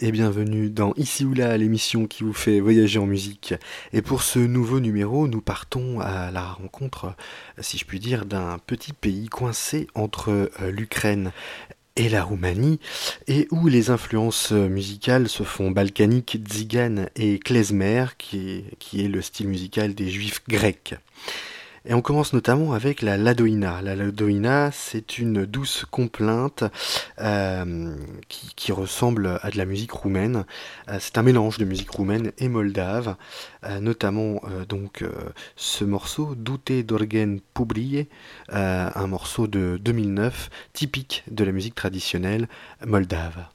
Et bienvenue dans Ici ou là, l'émission qui vous fait voyager en musique. Et pour ce nouveau numéro, nous partons à la rencontre, si je puis dire, d'un petit pays coincé entre euh, l'Ukraine et la Roumanie, et où les influences musicales se font balkaniques, tziganes et klezmer, qui est le style musical des juifs grecs. Et on commence notamment avec la ladoïna. La ladoïna, c'est une douce complainte euh, qui, ressemble à de la musique roumaine. Euh, c'est un mélange de musique roumaine et moldave, euh, notamment donc ce morceau Douté d'Orgen Publié, un morceau de 2009 typique de la musique traditionnelle moldave.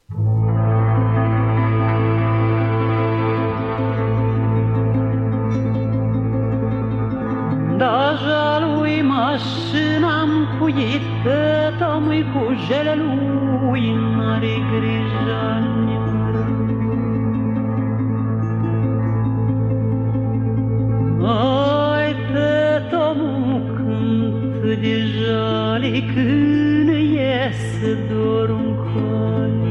Lui mașina am puită, Tomui cu jele lui n-are grijă Ai te tomu cânt de jale Când iese dorul coli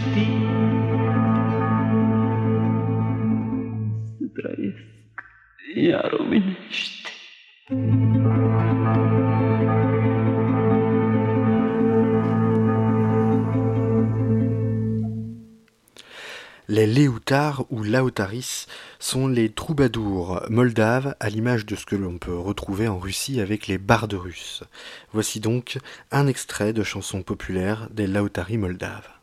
Ou Lautaris sont les troubadours moldaves à l'image de ce que l'on peut retrouver en Russie avec les bardes russes. Voici donc un extrait de chansons populaires des Lautari moldaves.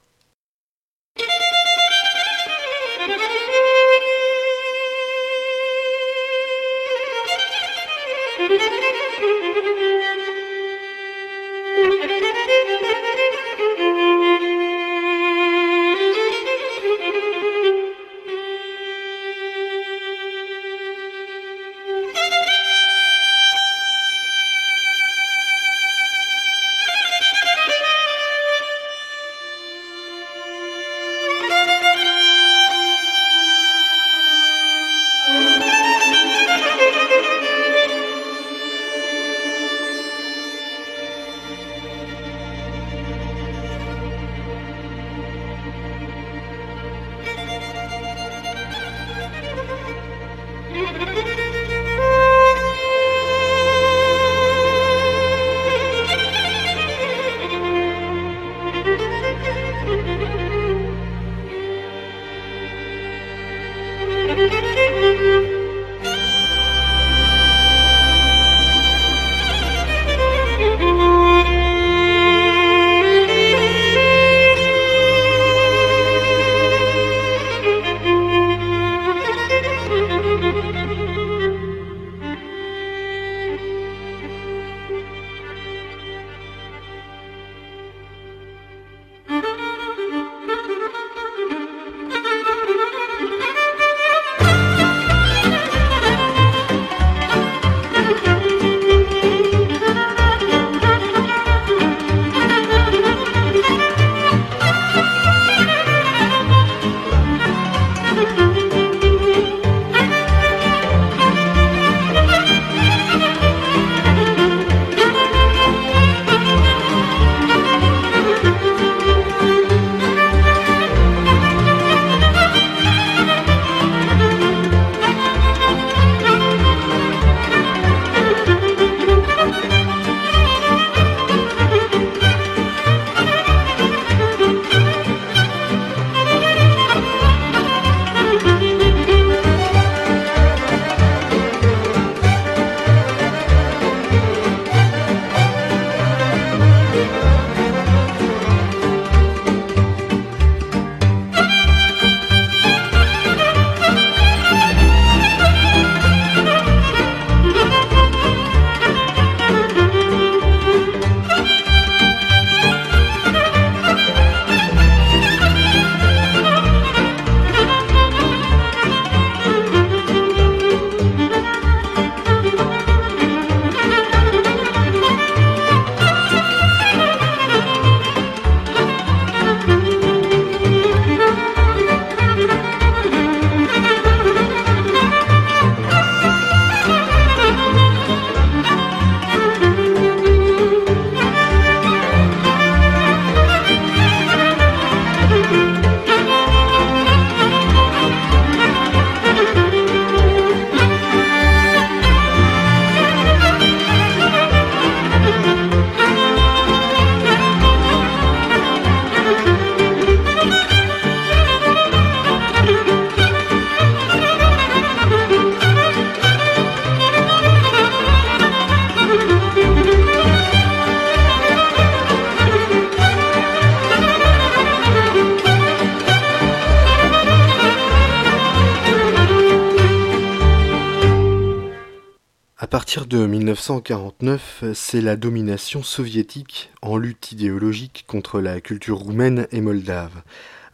1949, c'est la domination soviétique en lutte idéologique contre la culture roumaine et moldave.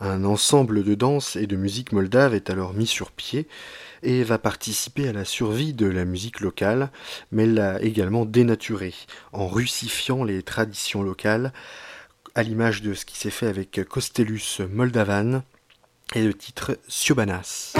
Un ensemble de danse et de musique moldave est alors mis sur pied et va participer à la survie de la musique locale, mais l'a également dénaturée en russifiant les traditions locales, à l'image de ce qui s'est fait avec Kostelus Moldavan et le titre Siobanas.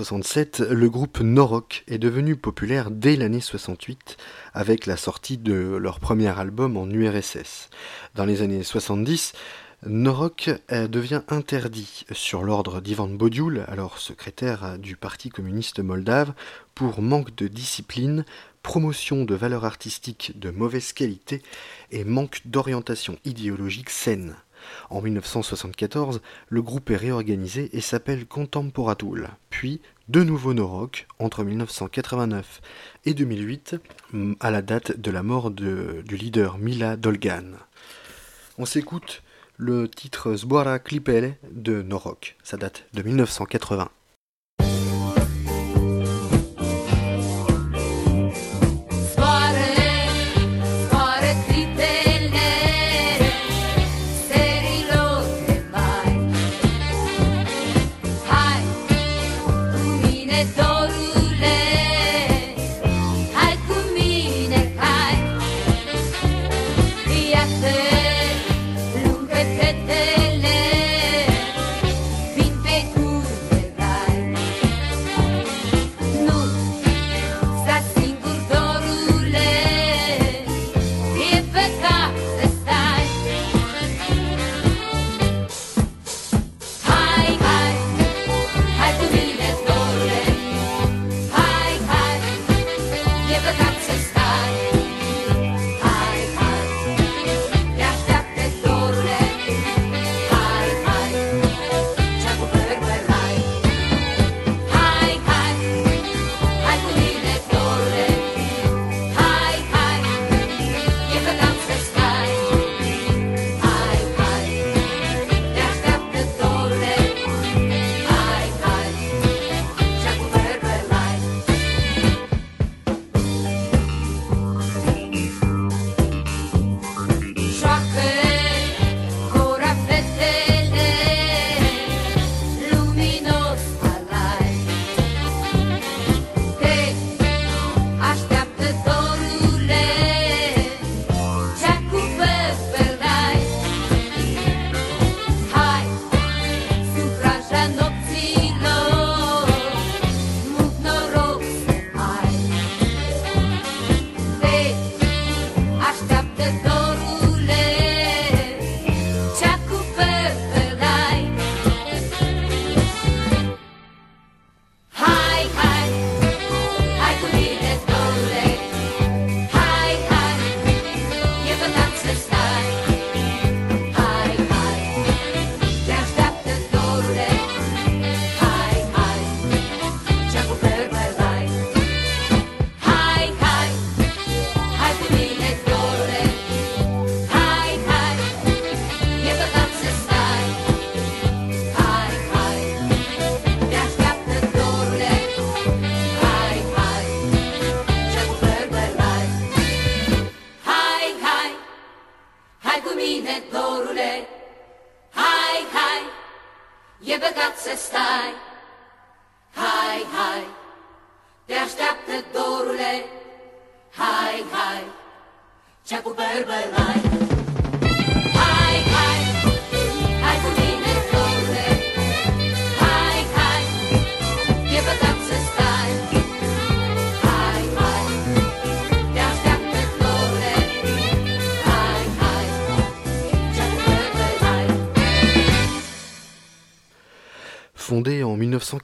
1967, le groupe Norok est devenu populaire dès l'année 68 avec la sortie de leur premier album en URSS. Dans les années 70, Norok euh, devient interdit sur l'ordre d'Ivan Bodioul, alors secrétaire du Parti communiste moldave, pour manque de discipline, promotion de valeurs artistiques de mauvaise qualité et manque d'orientation idéologique saine. En 1974, le groupe est réorganisé et s'appelle Contemporatul, puis de nouveau Norok entre 1989 et 2008, à la date de la mort du leader Mila Dolgan. On s'écoute le titre Zbora Klipele de Norok, ça date de 1980.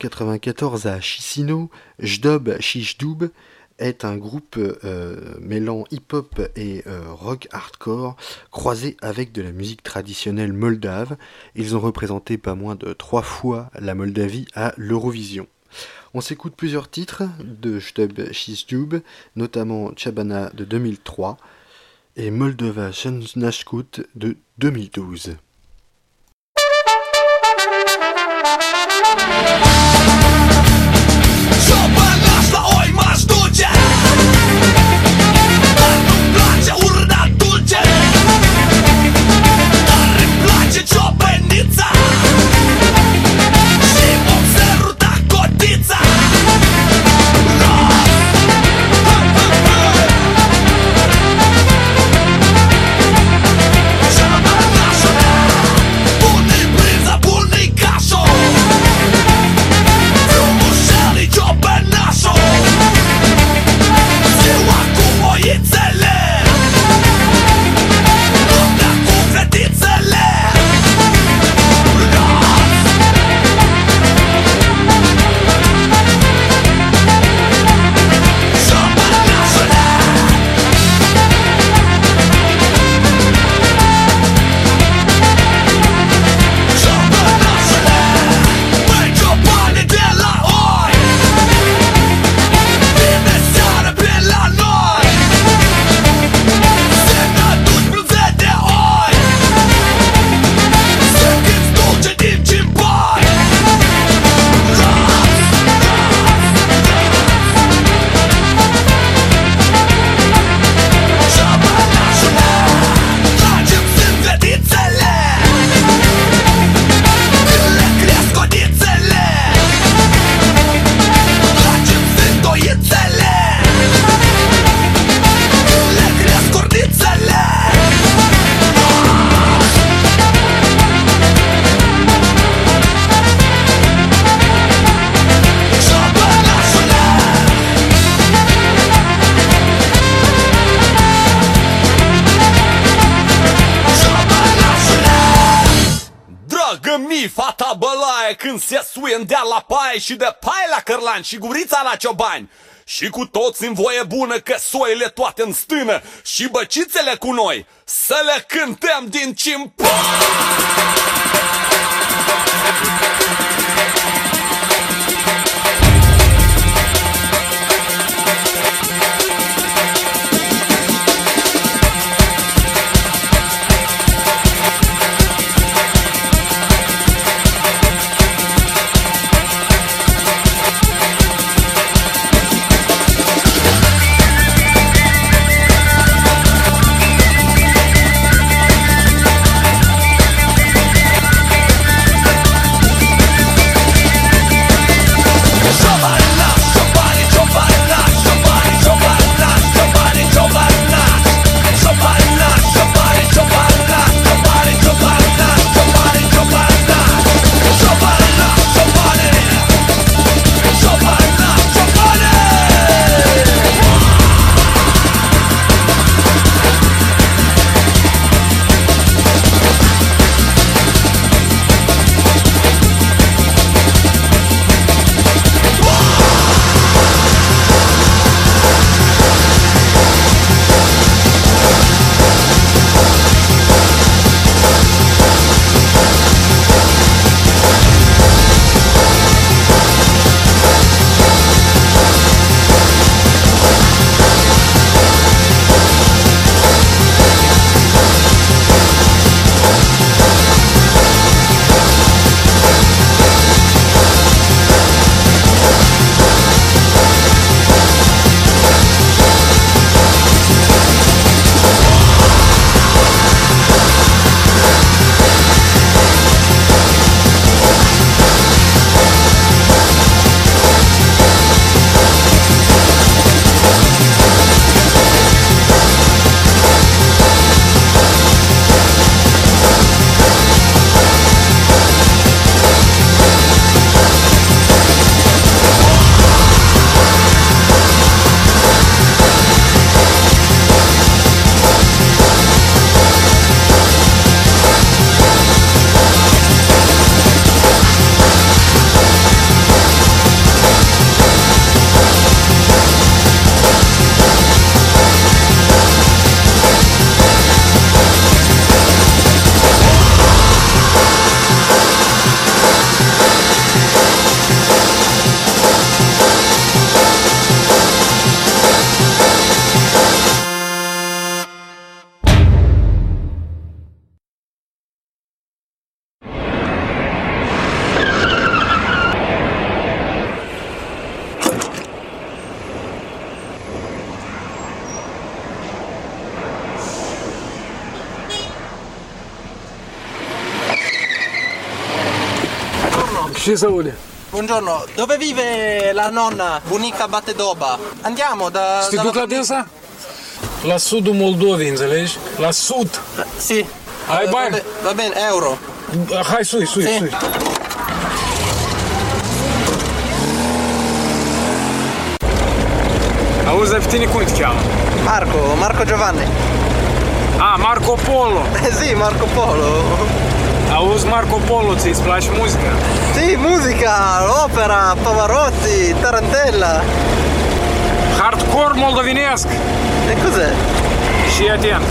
1994 à Chisinau, Jdub Shishdub est un groupe euh, mêlant hip-hop et euh, rock hardcore croisé avec de la musique traditionnelle moldave. Ils ont représenté pas moins de trois fois la Moldavie à l'Eurovision. On s'écoute plusieurs titres de Jdub Shishdub, notamment Chabana de 2003 et Moldova Shenashkut de 2012. Thank you. Și de paie la cărlan și gurița la ciobani și cu toți în voie bună că soile toate în stână și băcițele cu noi. Să le cântăm din cimpoi Aude? Buongiorno, dove vive la nonna, bunica Batedoba? Andiamo da... Să te duc la dânsa? La sudul Moldovei, înțelegi? La sud. Sì. Hai Eh, bani? Va, be- va bene, euro. Hai, sui, sui, Sì. sui. Auzi, dar pe tine cum te cheamă? Marco, Marco Giovanni. A, Marco Polo. Eh sì, Marco Polo. Auzi, Marco Polo, ți-ți place muzica? Sì, musica, opera, Pavarotti, Tarantella. Hardcore moldovenesc. E cos'è? Și atent.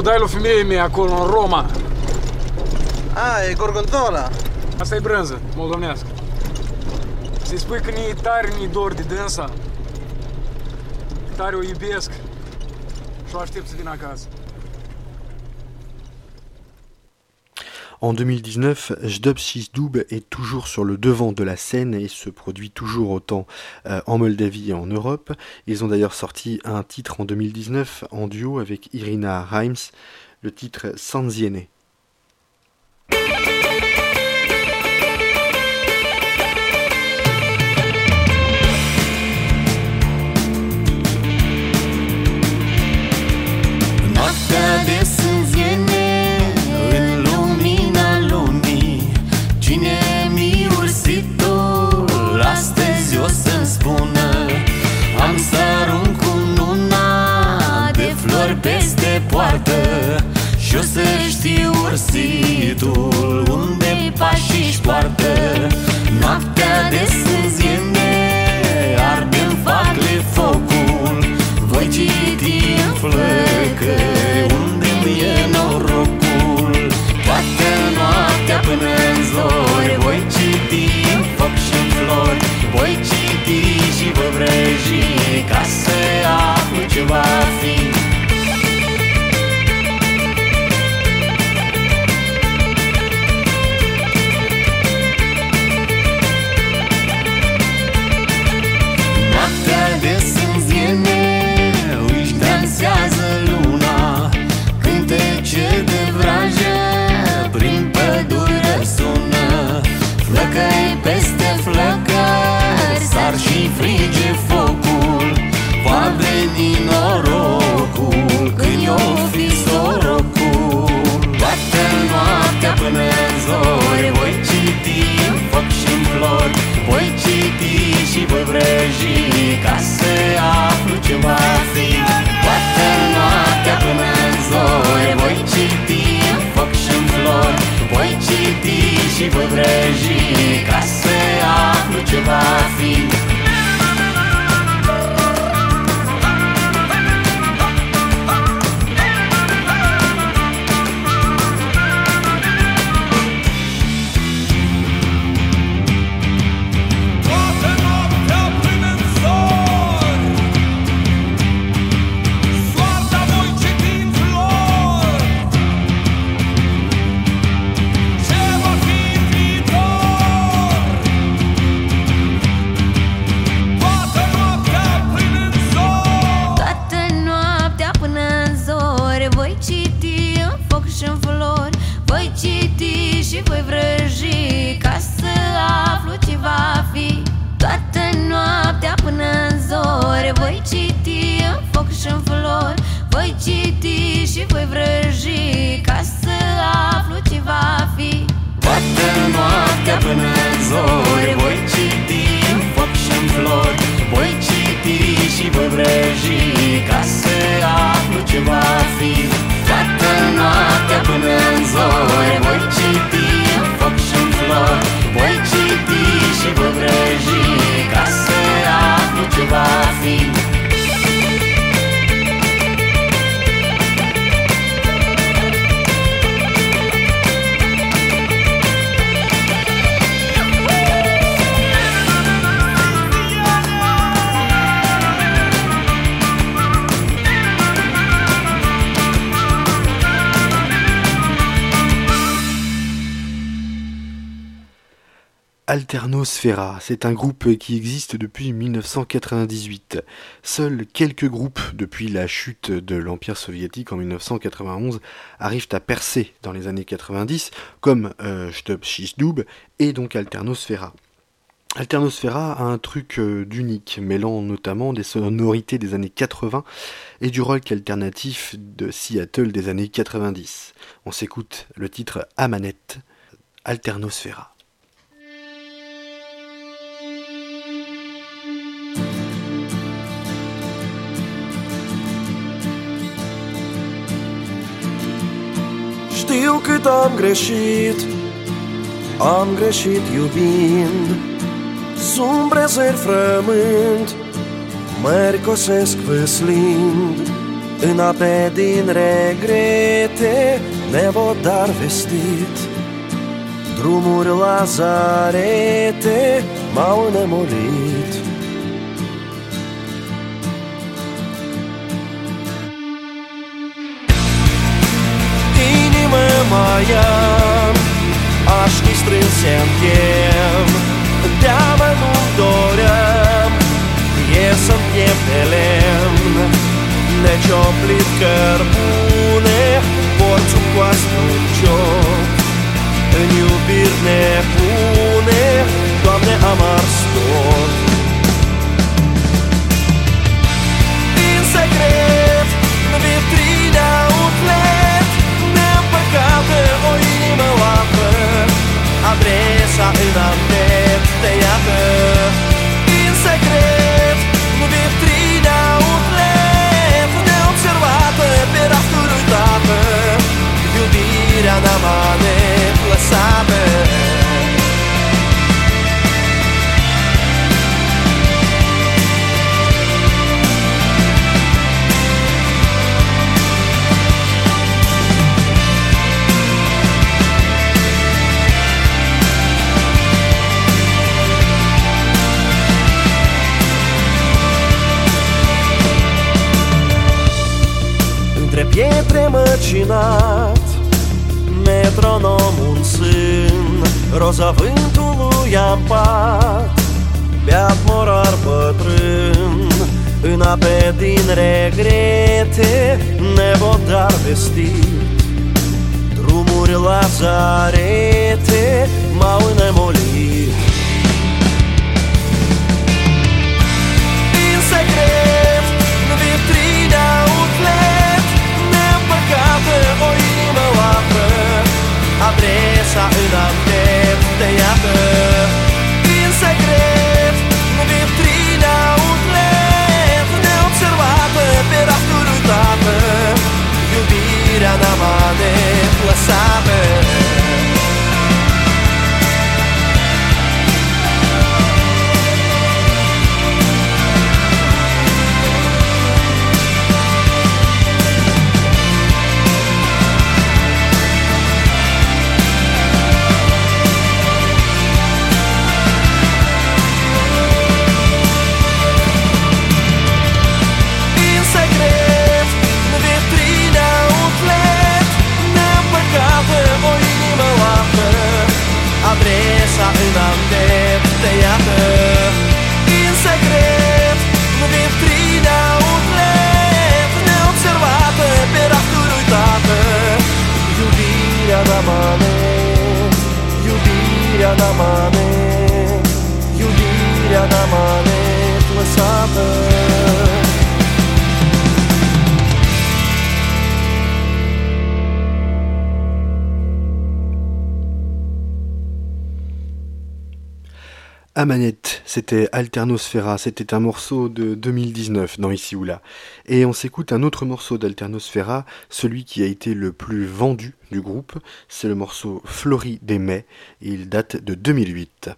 O dai lui femeie mea acolo, în Roma. Ah, è gorgonzola. Asta e brânză moldomnească. Să-i spui că ni tare ni dor de dânsa. Tare o iubesc. Și o aștept să vină acasă. En 2019, Jdub Dub est toujours sur le devant de la scène et se produit toujours autant euh, en Moldavie et en Europe. Ils ont d'ailleurs sorti un titre en 2019 en duo avec Irina Reims, le titre Sanziene. C'est un groupe qui existe depuis 1998. Seuls quelques groupes, depuis la chute de l'Empire soviétique en 1991, arrivent à percer dans les années 90, comme euh, Stub et donc Alternosfera. Alternosfera a un truc euh, d'unique, mêlant notamment des sonorités des années 80 et du rock alternatif de Seattle des années 90. On s'écoute le titre Amanette, Alternosfera. Știu cât am greșit. Am greșit iubind. Zumbrezări frământ. Mări cosesc văslind. În ape din regrete Nevodar vestit. Drumuri lazarete M-au nemurit Inimă mai am Aș strânse în chem. De-amă nu-mi doream E să-mi piept de lemn Necioplit cărbune Porțul cu un joc. În iubiri nebune Doamne, am ars tot Din secret Vitrina outlet Neîmpăcată o inimă oapă Adresa în amnet te iată. Din secret Vitrina outlet Neobservată pe rafturi uitată Iubirea în amanet lăsată Metronomul în sân Roza vântului am pat Beat morar bătrân. În ape din regrete Nebodar vestit Drumuri la zarete M-au înemolit Din secret În vitrina outlet Neîmpăcată o inimă oastră Adresa în amnet te iată Din secret În vitrina outlet Neobservată pe rafturi uitată Iubirea n-am anet Adresa în amnet te iată. Din secret, în vitrina outlet Neobservată pe rafturi uitată Iubirea n-amanet, iubirea n-amanet Iubirea n-amanet lăsată Amanette, c'était Alternosfera, c'était un morceau de 2019 dans Ici ou là. Et on s'écoute un autre morceau d'Alternosfera, celui qui a été le plus vendu du groupe, c'est le morceau Flori des et il date de 2008.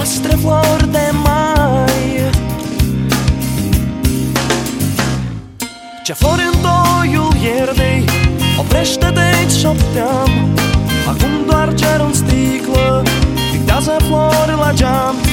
Albastre flori de mai. Ce flori în toiul iernei Oprește-te-ți șopteam Acum doar cer în sticlă Pictează flori la geam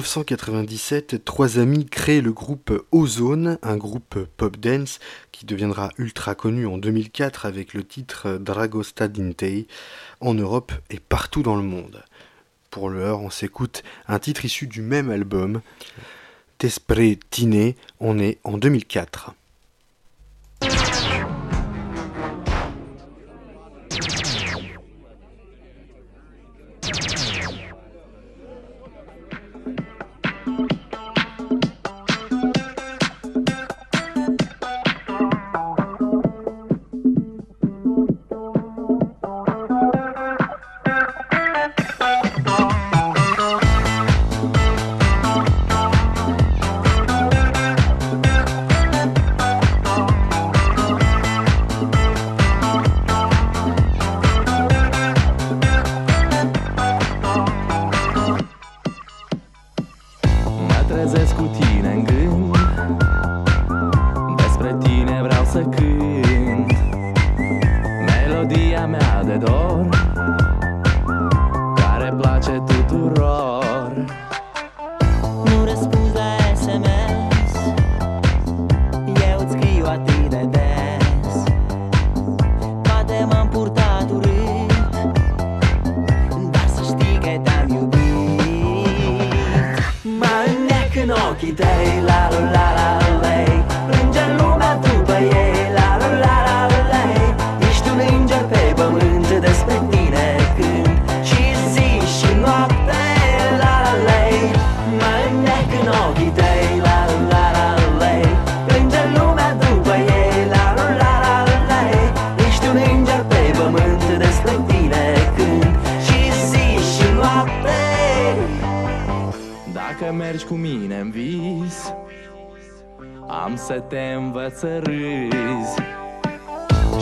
1997, trois amis créent le groupe Ozone, un groupe pop dance qui deviendra ultra connu en 2004 avec le titre Dragosta Dintei en Europe et partout dans le monde. Pour l'heure, on s'écoute un titre issu du même album, Tespre Tine, on est en 2004.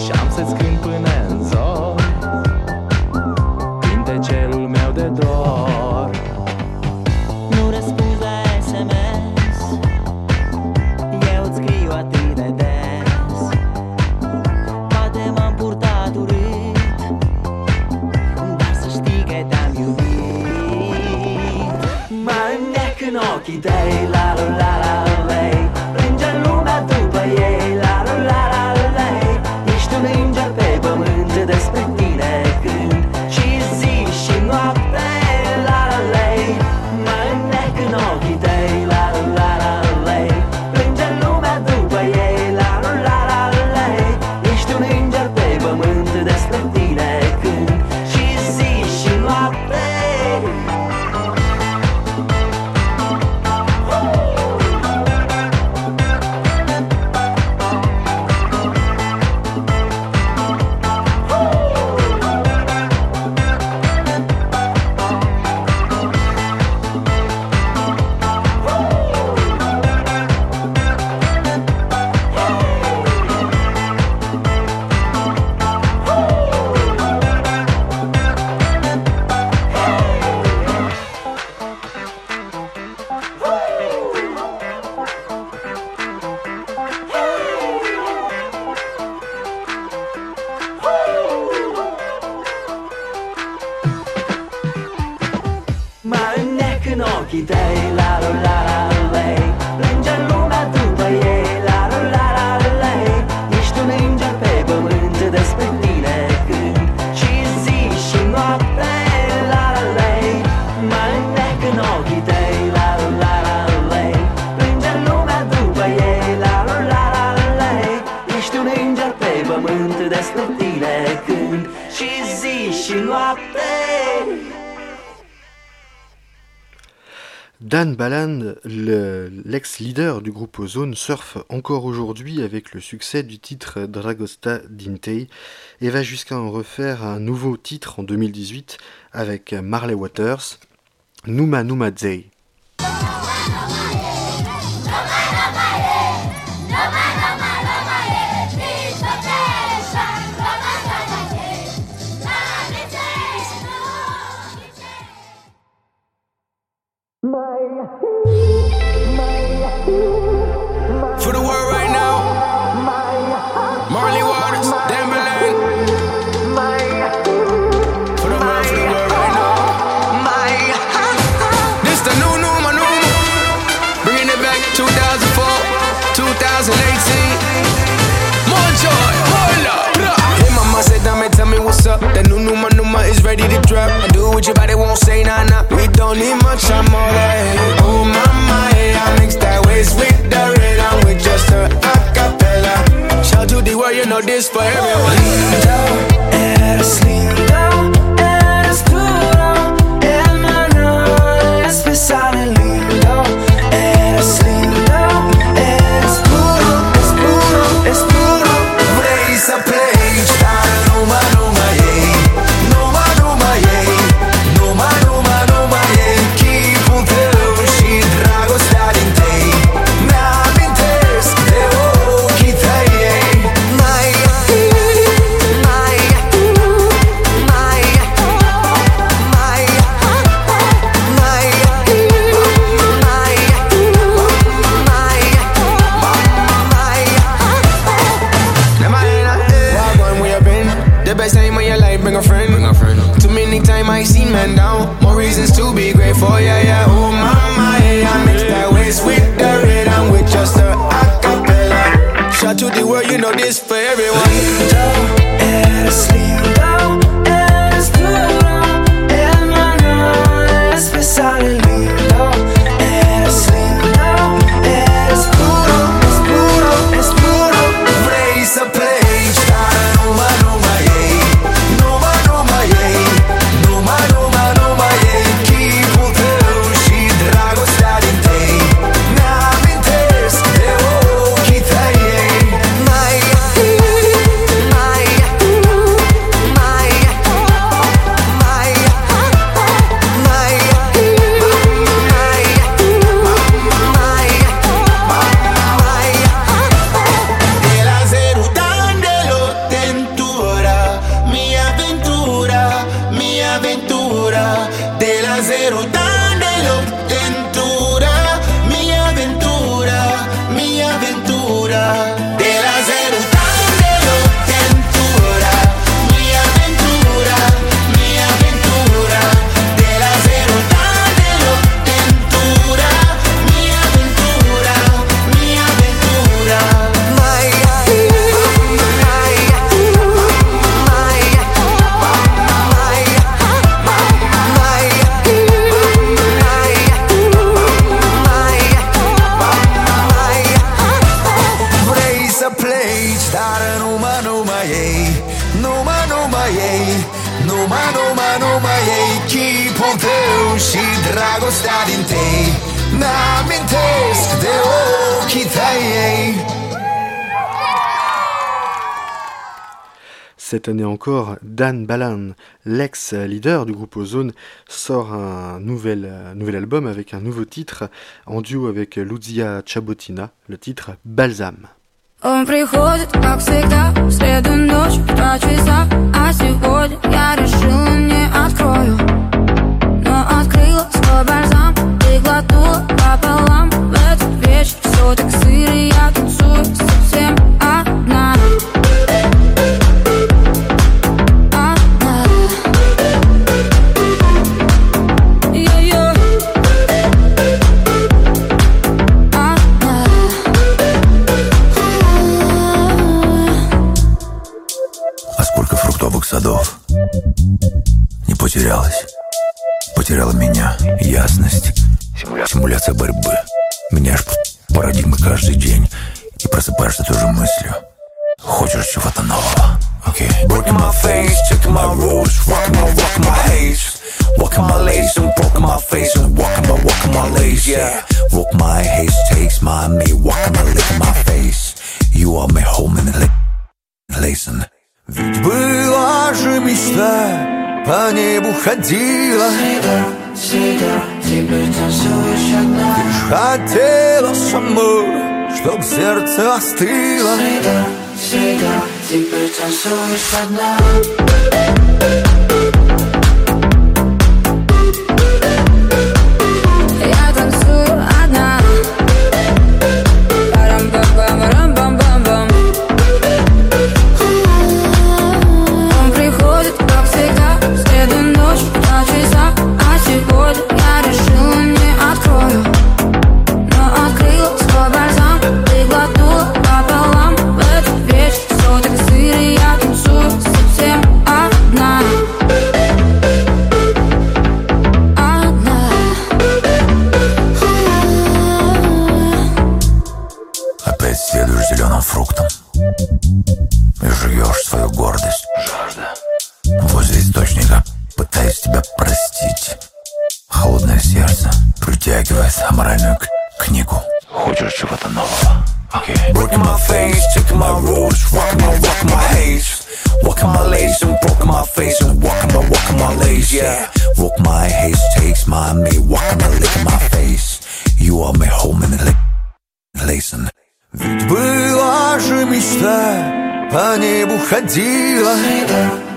Și am să-ți Dan Balan, l'ex-leader du groupe Ozone, surfe encore aujourd'hui avec le succès du titre Dragosta Dintei et va jusqu'à en refaire un nouveau titre en 2018 avec Marley Waters, Numa Numa Zei. Ready to drop. I do what your body won't say, nah, nah. We don't need much, I'm all that. Oh, mama, yeah, I mix that waist with the rhythm with just a acapella. Shout to the world, you know this for everyone. Lindo, eres lindo, eres Cette année encore, Dan Balan, l'ex-leader du groupe Ozone, sort un nouvel, euh, nouvel album avec un nouveau titre en duo avec Luzia Chabotina, le titre Balsam. Он приходит, как всегда, в среду ночью в два часа А сегодня я решила не открою Но открыла свой бальзам и глотнула пополам В этот вечер все так сыро, я танцую совсем одна Садов Не потерялась Потеряла меня Ясность Симуляция борьбы Меняешь парадигмы каждый день И просыпаешься той же мыслью Хочешь чего-то нового Okay. Breaking my face, checking my rules, rocking my, rocking my haze, walking my lace and broken my face and walking my, walking my lace. Yeah, walk my haze, takes my me, walking my lick in my face. You are my home and listen. Ведь была же мечта, по небу ходила. Теперь танцуешь одна. Ты хотела со мной, чтоб сердце остыло. Всегда, всегда, теперь танцуешь одна уходила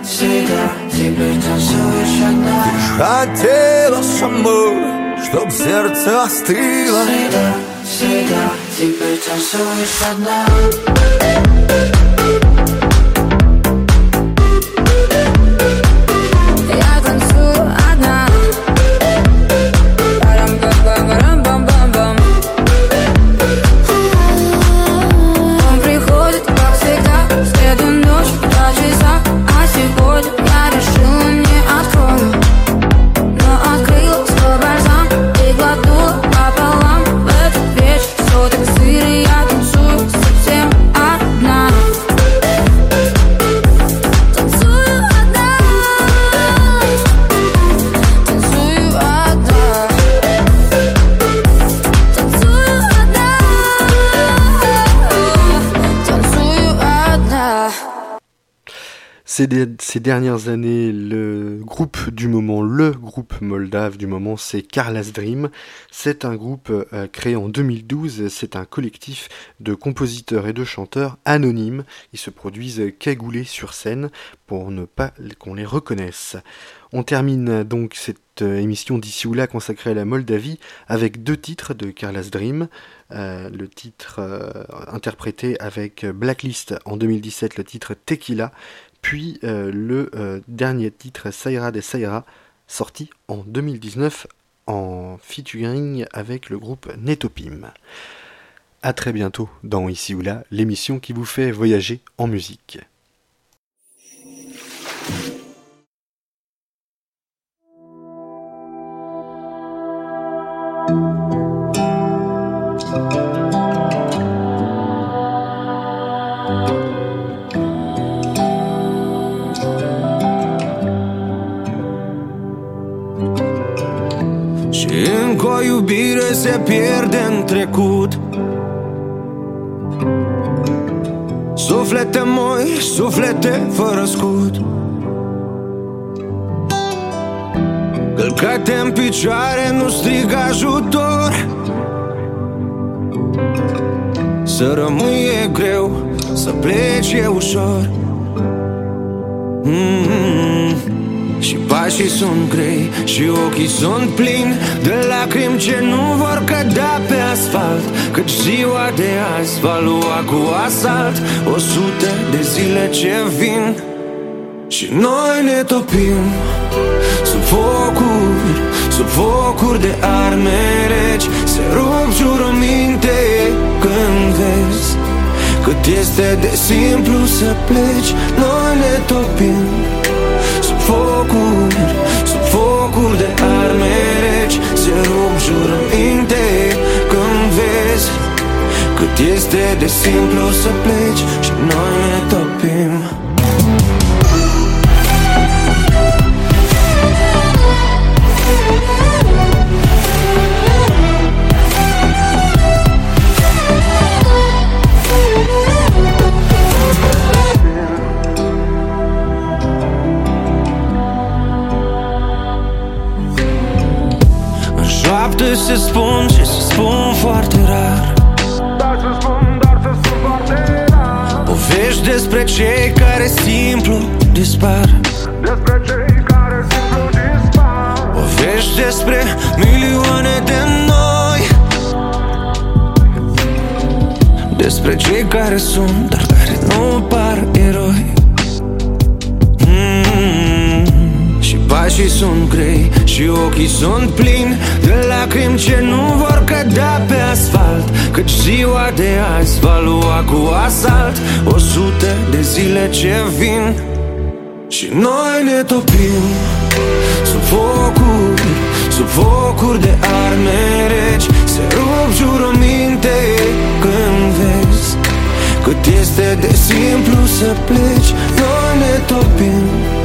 Всегда, теперь танцуешь одна Хотела самой, чтоб сердце остыло. Всегда, всегда теперь танцуешь одна Ces, de- ces dernières années, le groupe du moment, le groupe moldave du moment, c'est Carla's Dream. C'est un groupe euh, créé en 2012. C'est un collectif de compositeurs et de chanteurs anonymes. Ils se produisent cagoulés sur scène pour ne pas qu'on les reconnaisse. On termine donc cette euh, émission d'ici ou là consacrée à la Moldavie avec deux titres de Carla's Dream. Euh, le titre interprété avec Blacklist en 2017, le titre Tequila, puis euh, le euh, dernier titre Saira de Saira, sorti en 2019 en featuring avec le groupe Netopim. A très bientôt dans Ici ou là, l'émission qui vous fait voyager en musique. Încă o iubire se pierde în trecut. Suflete moi, suflete fără scut. Călcate în picioare, nu strig ajutor. Să rămâi e greu, să pleci e ușor. Mm-hmm. Și pașii sunt grei și ochii sunt plini De lacrimi ce nu vor cădea pe asfalt. Căci ziua de azi va lua cu asalt O sută de zile ce vin. Și noi ne topim Sub focuri, sub focuri de arme reci. Se rup jurăminte când vezi Cât este de simplu să pleci. Noi ne topim Sub focuri, sub focuri de arme reci. Se rup jurăminte când vezi Cât este de simplu să pleci Și noi ne topim șoaptă se spun și se spun foarte rar. Povești despre cei care simplu dispar. Povești despre milioane de noi. Despre cei care sunt, dar care nu par pașii sunt grei și ochii sunt plini De lacrimi ce nu vor cădea pe asfalt Căci ziua de azi va lua cu asalt O sută de zile ce vin. Și noi ne topim Sub focuri, sub focuri de arme reci. Se rup jurăminte când vezi Cât simplu să pleci. Noi ne topim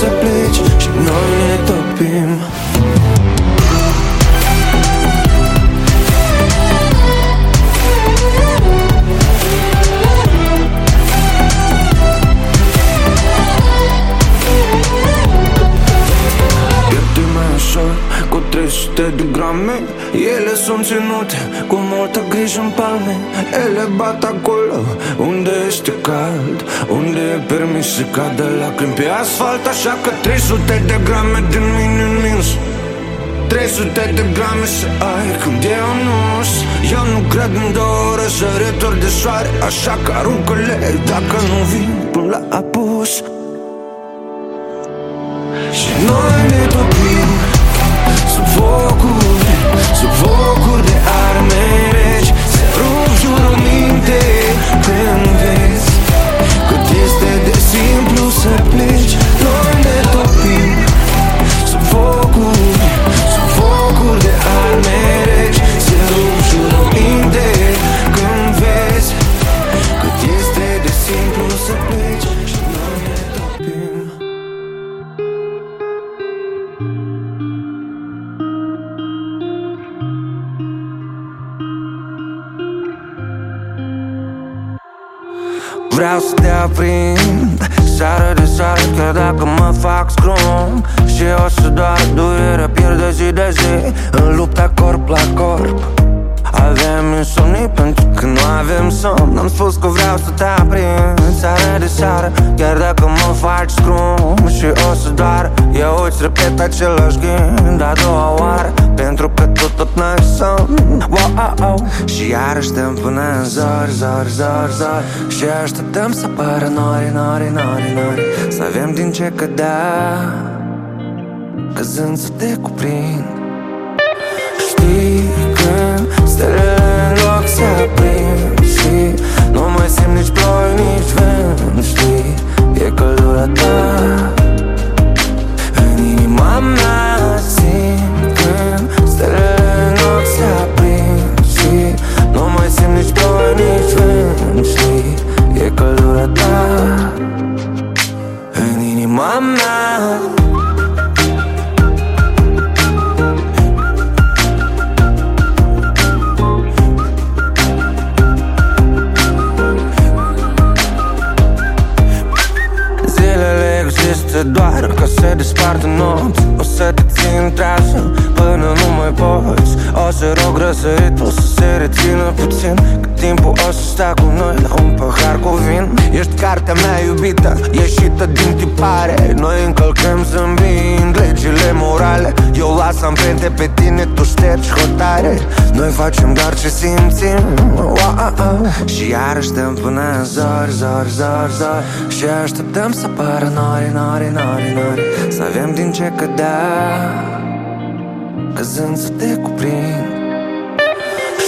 za pleć, żegnanie topim. Ținute cu multă grijă în palme Ele bat acolo unde este cald Unde e permis să cadă lacrimi pe asfalt Așa că 300 de grame din mine în minus. 300 de grame să ai când eu nu Eu nu cred în două ore săritori de soare Așa că aruncă-le dacă nu vin până la apus. Și noi Vreau să te aprind Seară de seară chiar dacă mă fac scrum. Și o să doar durerea pierde zi de zi În lupta corp la corp. Avem insomnii pentru că nu avem somn. Am spus că vreau să te aprind Seară de seară chiar dacă mă faci scrum. Și o să doar Eu îți repet același gând a doua oară Pentru că tu tot n-ai somn wow, oh, oh. Și iarăși stăm până în zori, zori, zori, zori Și așteptăm să pară nori, nori, nori, nori. Să avem din ce cădea Căzând să te cuprind Știi când stelele în loc se aprind Și nu mai simt nici ploi, nici vânt Știi, e căldura ta vânt Știi, e căldura ta În inima mea. Zilele există doar ca să despart în nopți O să te țin trasă până nu mai poți. O să rog răsărit, o să se rețină puțin. Cât timpul o să stea cu noi la un pahar cu vin. Ești cartea mea iubită, ieșită din tipare. Noi încălcăm zâmbind legile morale. Eu las amprente pe tine, tu ștergi hotare. Noi facem doar ce simțim. Wow. Și iarăși stăm până în zori, zori, zori, zori Și așteptăm să pară nori, nori, nori, nori. Să avem din ce cădea Căzând să te cuprind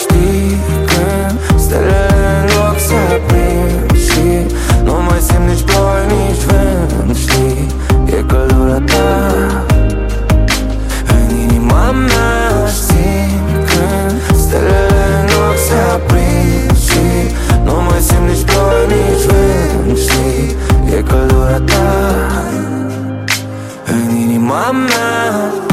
Știi când stelele în loc se aprind Și nu mai simt nici ploi, nici vânt Știi, e căldura ta. În inima mea simt când stelele în loc se aprind Și nu mai simt nici ploi, nici vânt Știi, e căldura ta. În inima mea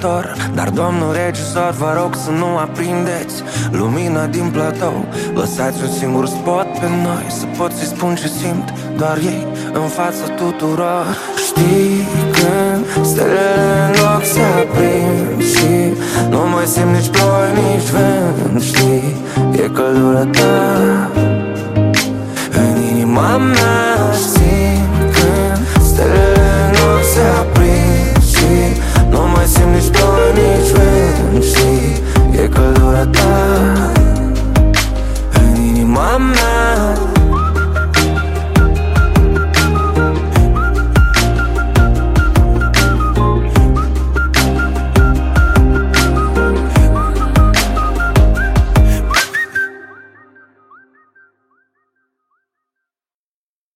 doar un actor. Dar domnul regizor, vă rog să nu aprindeți Lumina din platou. Lăsați un singur spot pe noi Să pot să-i spun ce simt Doar ei în fața tuturor. Știi când stelele în loc se aprind Și nu mai simt nici ploi, nici vânt. Știi, e căldura ta În inima mea diferenții E căldura ta În inima mea